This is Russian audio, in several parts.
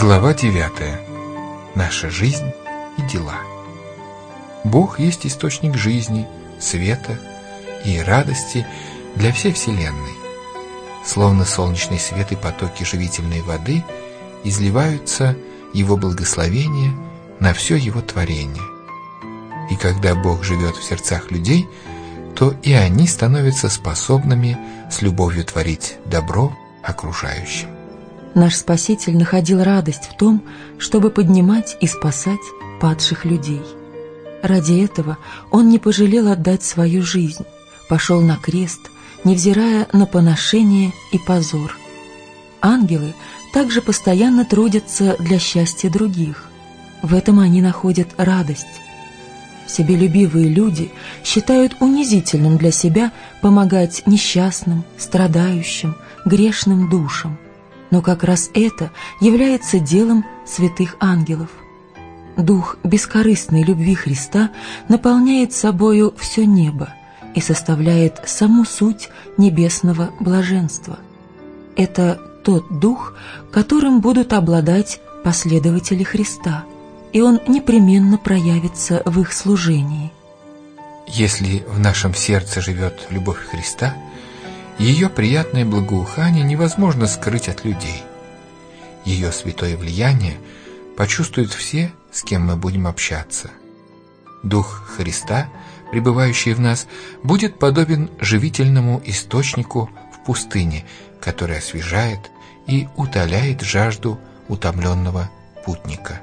Глава 9. Наша жизнь и дела. Бог есть источник жизни, света и радости для всей Вселенной. Словно солнечный свет и потоки живительной воды изливаются Его благословения на все Его творение. И когда Бог живет в сердцах людей, то и они становятся способными с любовью творить добро окружающим. Наш Спаситель находил радость в том, чтобы поднимать и спасать падших людей. Ради этого Он не пожалел отдать свою жизнь, пошел на крест, невзирая на поношение и позор. Ангелы также постоянно трудятся для счастья других. В этом они находят радость. Себелюбивые люди считают унизительным для себя помогать несчастным, страдающим, грешным душам – но как раз это является делом святых ангелов. Дух бескорыстной любви Христа наполняет собою все небо и составляет саму суть небесного блаженства. Это тот дух, которым будут обладать последователи Христа, и он непременно проявится в их служении. Если в нашем сердце живет любовь Христа – ее приятное благоухание невозможно скрыть от людей. Ее святое влияние почувствуют все, с кем мы будем общаться. Дух Христа, пребывающий в нас, будет подобен живительному источнику в пустыне, который освежает и утоляет жажду утомленного путника.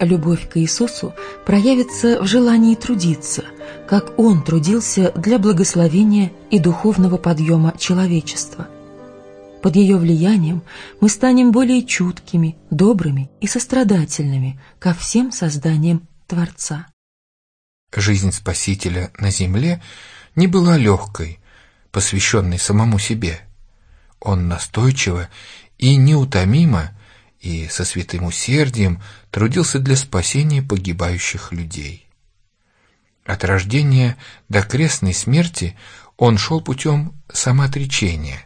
Любовь к Иисусу проявится в желании трудиться, как Он трудился для благословения и духовного подъема человечества. Под ее влиянием мы станем более чуткими, добрыми и сострадательными ко всем созданиям Творца. Жизнь Спасителя на земле не была легкой, посвященной самому себе. Он настойчиво и неутомимо и со святым усердием трудился для спасения погибающих людей. От рождения до крестной смерти он шел путем самоотречения,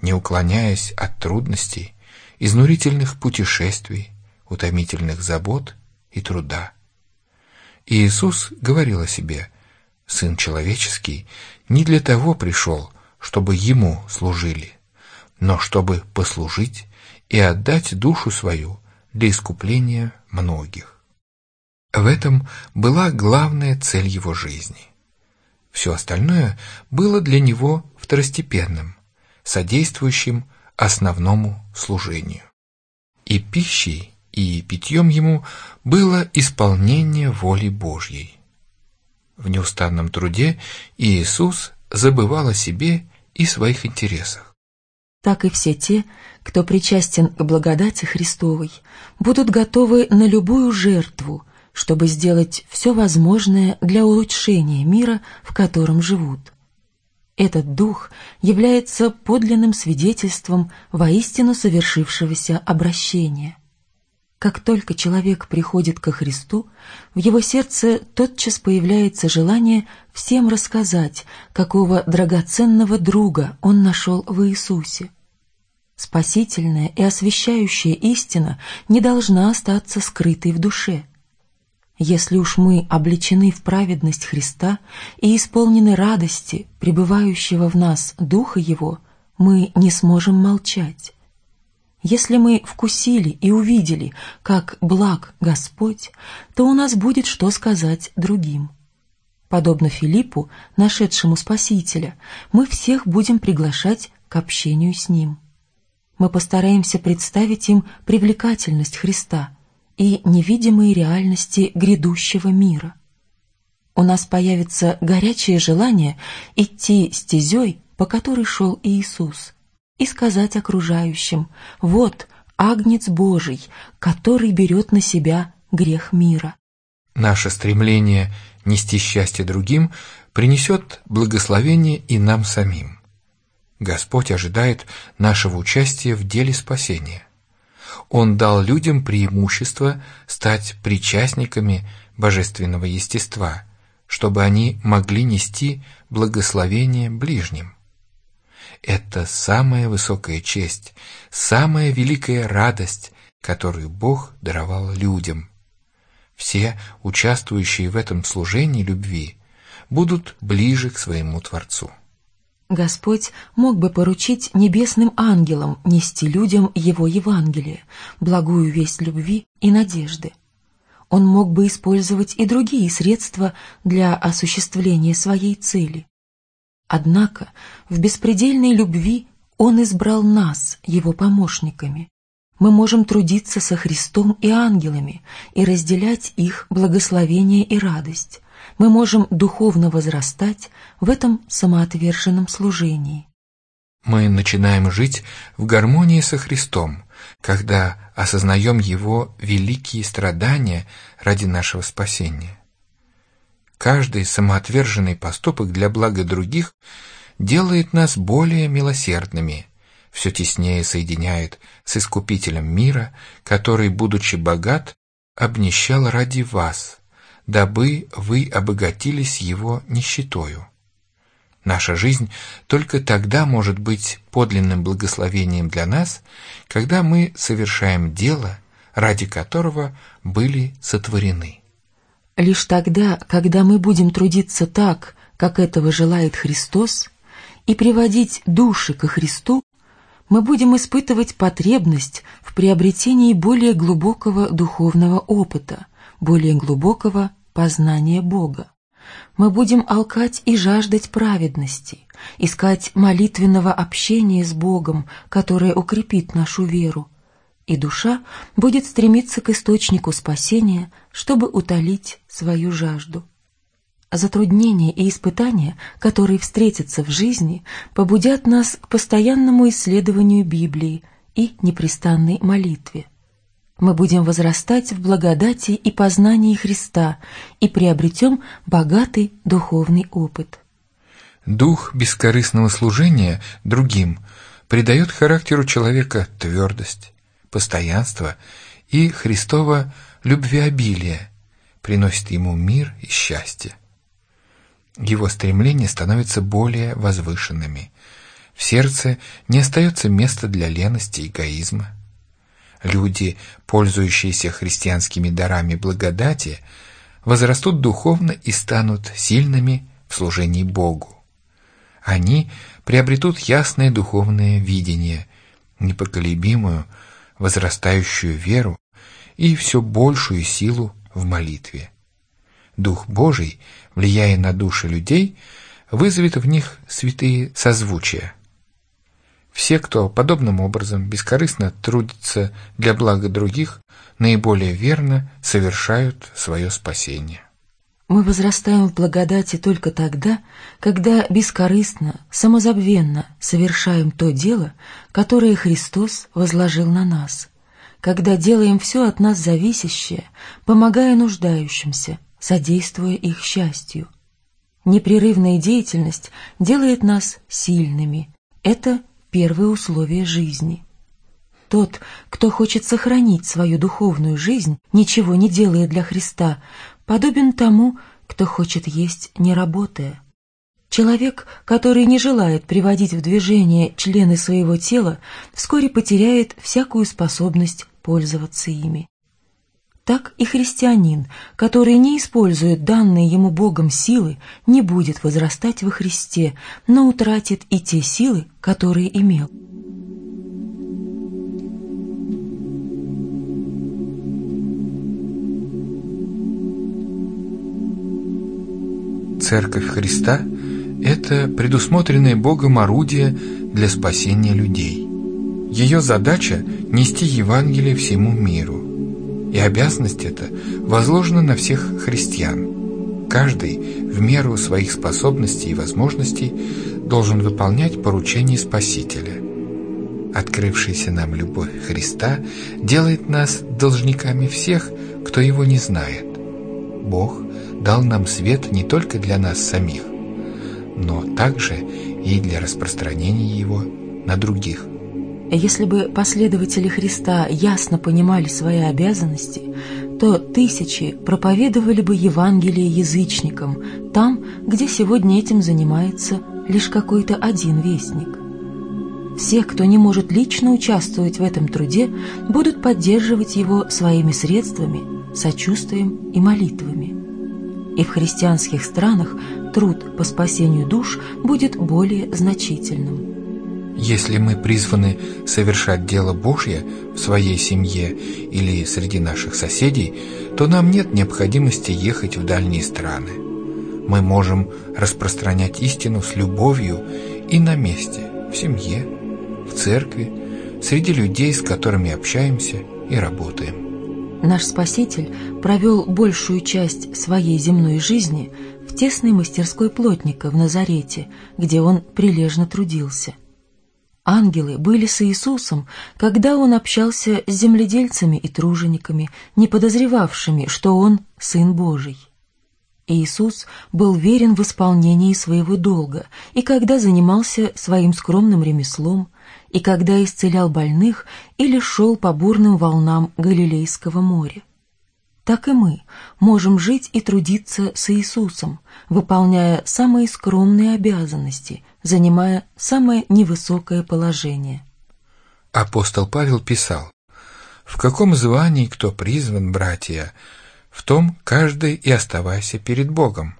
не уклоняясь от трудностей, изнурительных путешествий, утомительных забот и труда. И Иисус говорил о себе, «Сын человеческий не для того пришел, чтобы Ему служили, но чтобы послужить и отдать душу свою для искупления многих. В этом была главная цель его жизни. Все остальное было для него второстепенным, содействующим основному служению. И пищей, и питьем ему было исполнение воли Божьей. В неустанном труде Иисус забывал о себе и своих интересах так и все те, кто причастен к благодати Христовой, будут готовы на любую жертву, чтобы сделать все возможное для улучшения мира, в котором живут. Этот дух является подлинным свидетельством воистину совершившегося обращения. Как только человек приходит ко Христу, в его сердце тотчас появляется желание всем рассказать, какого драгоценного друга он нашел в Иисусе. Спасительная и освящающая истина не должна остаться скрытой в душе. Если уж мы обличены в праведность Христа и исполнены радости, пребывающего в нас Духа Его, мы не сможем молчать. Если мы вкусили и увидели, как благ Господь, то у нас будет что сказать другим. Подобно Филиппу, нашедшему Спасителя, мы всех будем приглашать к общению с Ним. Мы постараемся представить им привлекательность Христа и невидимые реальности грядущего мира. У нас появится горячее желание идти стезей, по которой шел Иисус, и сказать окружающим «Вот Агнец Божий, который берет на себя грех мира». Наше стремление нести счастье другим принесет благословение и нам самим. Господь ожидает нашего участия в деле спасения. Он дал людям преимущество стать причастниками божественного естества, чтобы они могли нести благословение ближним. Это самая высокая честь, самая великая радость которую Бог даровал людям. Все, участвующие в этом служении любви, будут ближе к своему Творцу. Господь мог бы поручить небесным ангелам нести людям Его Евангелие, благую весть любви и надежды. Он мог бы использовать и другие средства для осуществления своей цели. Однако в беспредельной любви Он избрал нас, Его помощниками. Мы можем трудиться со Христом и ангелами и разделять их благословение и радость мы можем духовно возрастать в этом самоотверженном служении. Мы начинаем жить в гармонии со Христом, когда осознаем Его великие страдания ради нашего спасения. Каждый самоотверженный поступок для блага других делает нас более милосердными, все теснее соединяет с Искупителем мира, который, будучи богат, обнищал ради вас, дабы вы обогатились его нищетою. Наша жизнь только тогда может быть подлинным благословением для нас, когда мы совершаем дело, ради которого были сотворены. Лишь тогда, когда мы будем трудиться так, как этого желает Христос, и приводить души ко Христу, мы будем испытывать потребность в приобретении более глубокого духовного опыта, более глубокого познания Бога. Мы будем алкать и жаждать праведности, искать молитвенного общения с Богом, которое укрепит нашу веру, и душа будет стремиться к источнику спасения, чтобы утолить свою жажду. Затруднения и испытания, которые встретятся в жизни, побудят нас к постоянному исследованию Библии и непрестанной молитве мы будем возрастать в благодати и познании Христа и приобретем богатый духовный опыт. Дух бескорыстного служения другим придает характеру человека твердость, постоянство и Христово любвеобилие, приносит ему мир и счастье. Его стремления становятся более возвышенными. В сердце не остается места для лености и эгоизма. Люди, пользующиеся христианскими дарами благодати, возрастут духовно и станут сильными в служении Богу. Они приобретут ясное духовное видение, непоколебимую, возрастающую веру и все большую силу в молитве. Дух Божий, влияя на души людей, вызовет в них святые созвучия – все, кто подобным образом бескорыстно трудится для блага других, наиболее верно совершают свое спасение. Мы возрастаем в благодати только тогда, когда бескорыстно, самозабвенно совершаем то дело, которое Христос возложил на нас, когда делаем все от нас зависящее, помогая нуждающимся, содействуя их счастью. Непрерывная деятельность делает нас сильными. Это первое условие жизни. Тот, кто хочет сохранить свою духовную жизнь, ничего не делая для Христа, подобен тому, кто хочет есть, не работая. Человек, который не желает приводить в движение члены своего тела, вскоре потеряет всякую способность пользоваться ими так и христианин, который не использует данные ему Богом силы, не будет возрастать во Христе, но утратит и те силы, которые имел. Церковь Христа – это предусмотренное Богом орудие для спасения людей. Ее задача – нести Евангелие всему миру – и обязанность эта возложена на всех христиан. Каждый в меру своих способностей и возможностей должен выполнять поручение Спасителя. Открывшаяся нам любовь Христа делает нас должниками всех, кто Его не знает. Бог дал нам свет не только для нас самих, но также и для распространения Его на других. Если бы последователи Христа ясно понимали свои обязанности, то тысячи проповедовали бы Евангелие язычникам там, где сегодня этим занимается лишь какой-то один вестник. Все, кто не может лично участвовать в этом труде, будут поддерживать его своими средствами, сочувствием и молитвами. И в христианских странах труд по спасению душ будет более значительным. Если мы призваны совершать дело Божье в своей семье или среди наших соседей, то нам нет необходимости ехать в дальние страны. Мы можем распространять истину с любовью и на месте, в семье, в церкви, среди людей, с которыми общаемся и работаем. Наш Спаситель провел большую часть своей земной жизни в тесной мастерской плотника в Назарете, где он прилежно трудился. Ангелы были с Иисусом, когда он общался с земледельцами и тружениками, не подозревавшими, что он Сын Божий. Иисус был верен в исполнении своего долга, и когда занимался своим скромным ремеслом, и когда исцелял больных или шел по бурным волнам Галилейского моря так и мы можем жить и трудиться с Иисусом, выполняя самые скромные обязанности, занимая самое невысокое положение. Апостол Павел писал, «В каком звании кто призван, братья, в том каждый и оставайся перед Богом».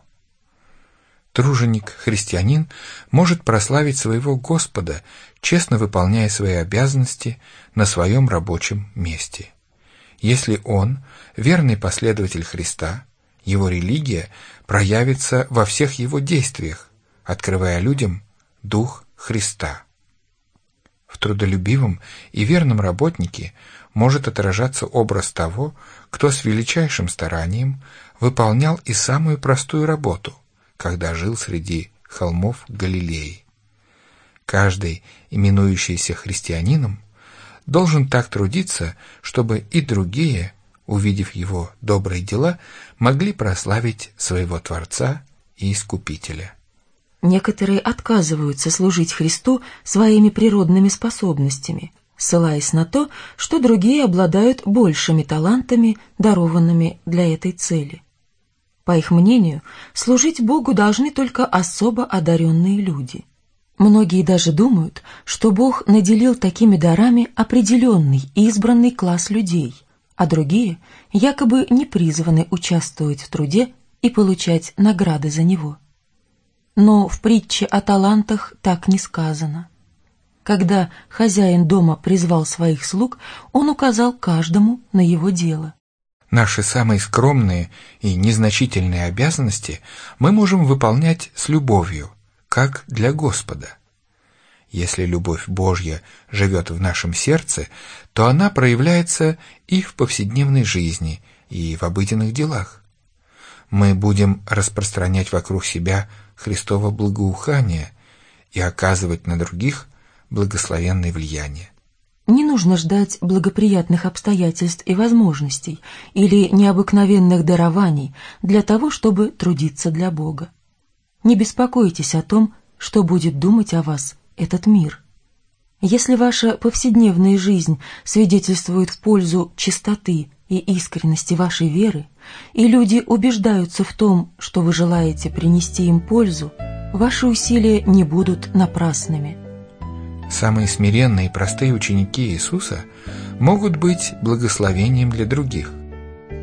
Труженик-христианин может прославить своего Господа, честно выполняя свои обязанности на своем рабочем месте. Если он верный последователь Христа, его религия проявится во всех его действиях, открывая людям Дух Христа. В трудолюбивом и верном работнике может отражаться образ того, кто с величайшим старанием выполнял и самую простую работу, когда жил среди холмов Галилеи. Каждый, именующийся христианином, должен так трудиться, чтобы и другие, увидев его добрые дела, могли прославить своего Творца и Искупителя. Некоторые отказываются служить Христу своими природными способностями, ссылаясь на то, что другие обладают большими талантами, дарованными для этой цели. По их мнению, служить Богу должны только особо одаренные люди – Многие даже думают, что Бог наделил такими дарами определенный и избранный класс людей, а другие якобы не призваны участвовать в труде и получать награды за него. Но в притче о талантах так не сказано. Когда хозяин дома призвал своих слуг, он указал каждому на его дело. Наши самые скромные и незначительные обязанности мы можем выполнять с любовью – как для Господа. Если любовь Божья живет в нашем сердце, то она проявляется и в повседневной жизни, и в обыденных делах. Мы будем распространять вокруг себя Христово благоухание и оказывать на других благословенное влияние. Не нужно ждать благоприятных обстоятельств и возможностей или необыкновенных дарований для того, чтобы трудиться для Бога. Не беспокойтесь о том, что будет думать о вас этот мир. Если ваша повседневная жизнь свидетельствует в пользу чистоты и искренности вашей веры, и люди убеждаются в том, что вы желаете принести им пользу, ваши усилия не будут напрасными. Самые смиренные и простые ученики Иисуса могут быть благословением для других.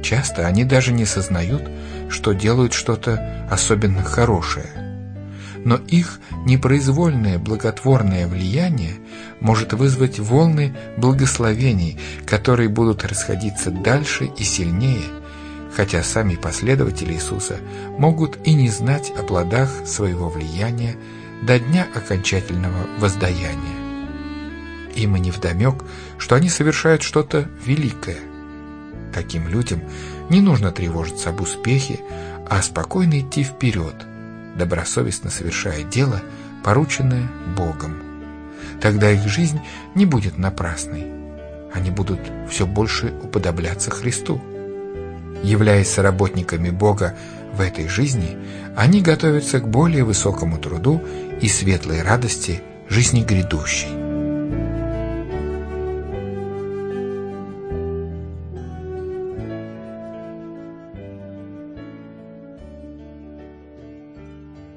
Часто они даже не сознают, что делают что-то особенно хорошее. Но их непроизвольное благотворное влияние может вызвать волны благословений, которые будут расходиться дальше и сильнее, хотя сами последователи Иисуса могут и не знать о плодах своего влияния до дня окончательного воздаяния. Им и невдомек, что они совершают что-то великое. Таким людям не нужно тревожиться об успехе, а спокойно идти вперед, добросовестно совершая дело, порученное Богом. Тогда их жизнь не будет напрасной. Они будут все больше уподобляться Христу. Являясь работниками Бога в этой жизни, они готовятся к более высокому труду и светлой радости жизни грядущей.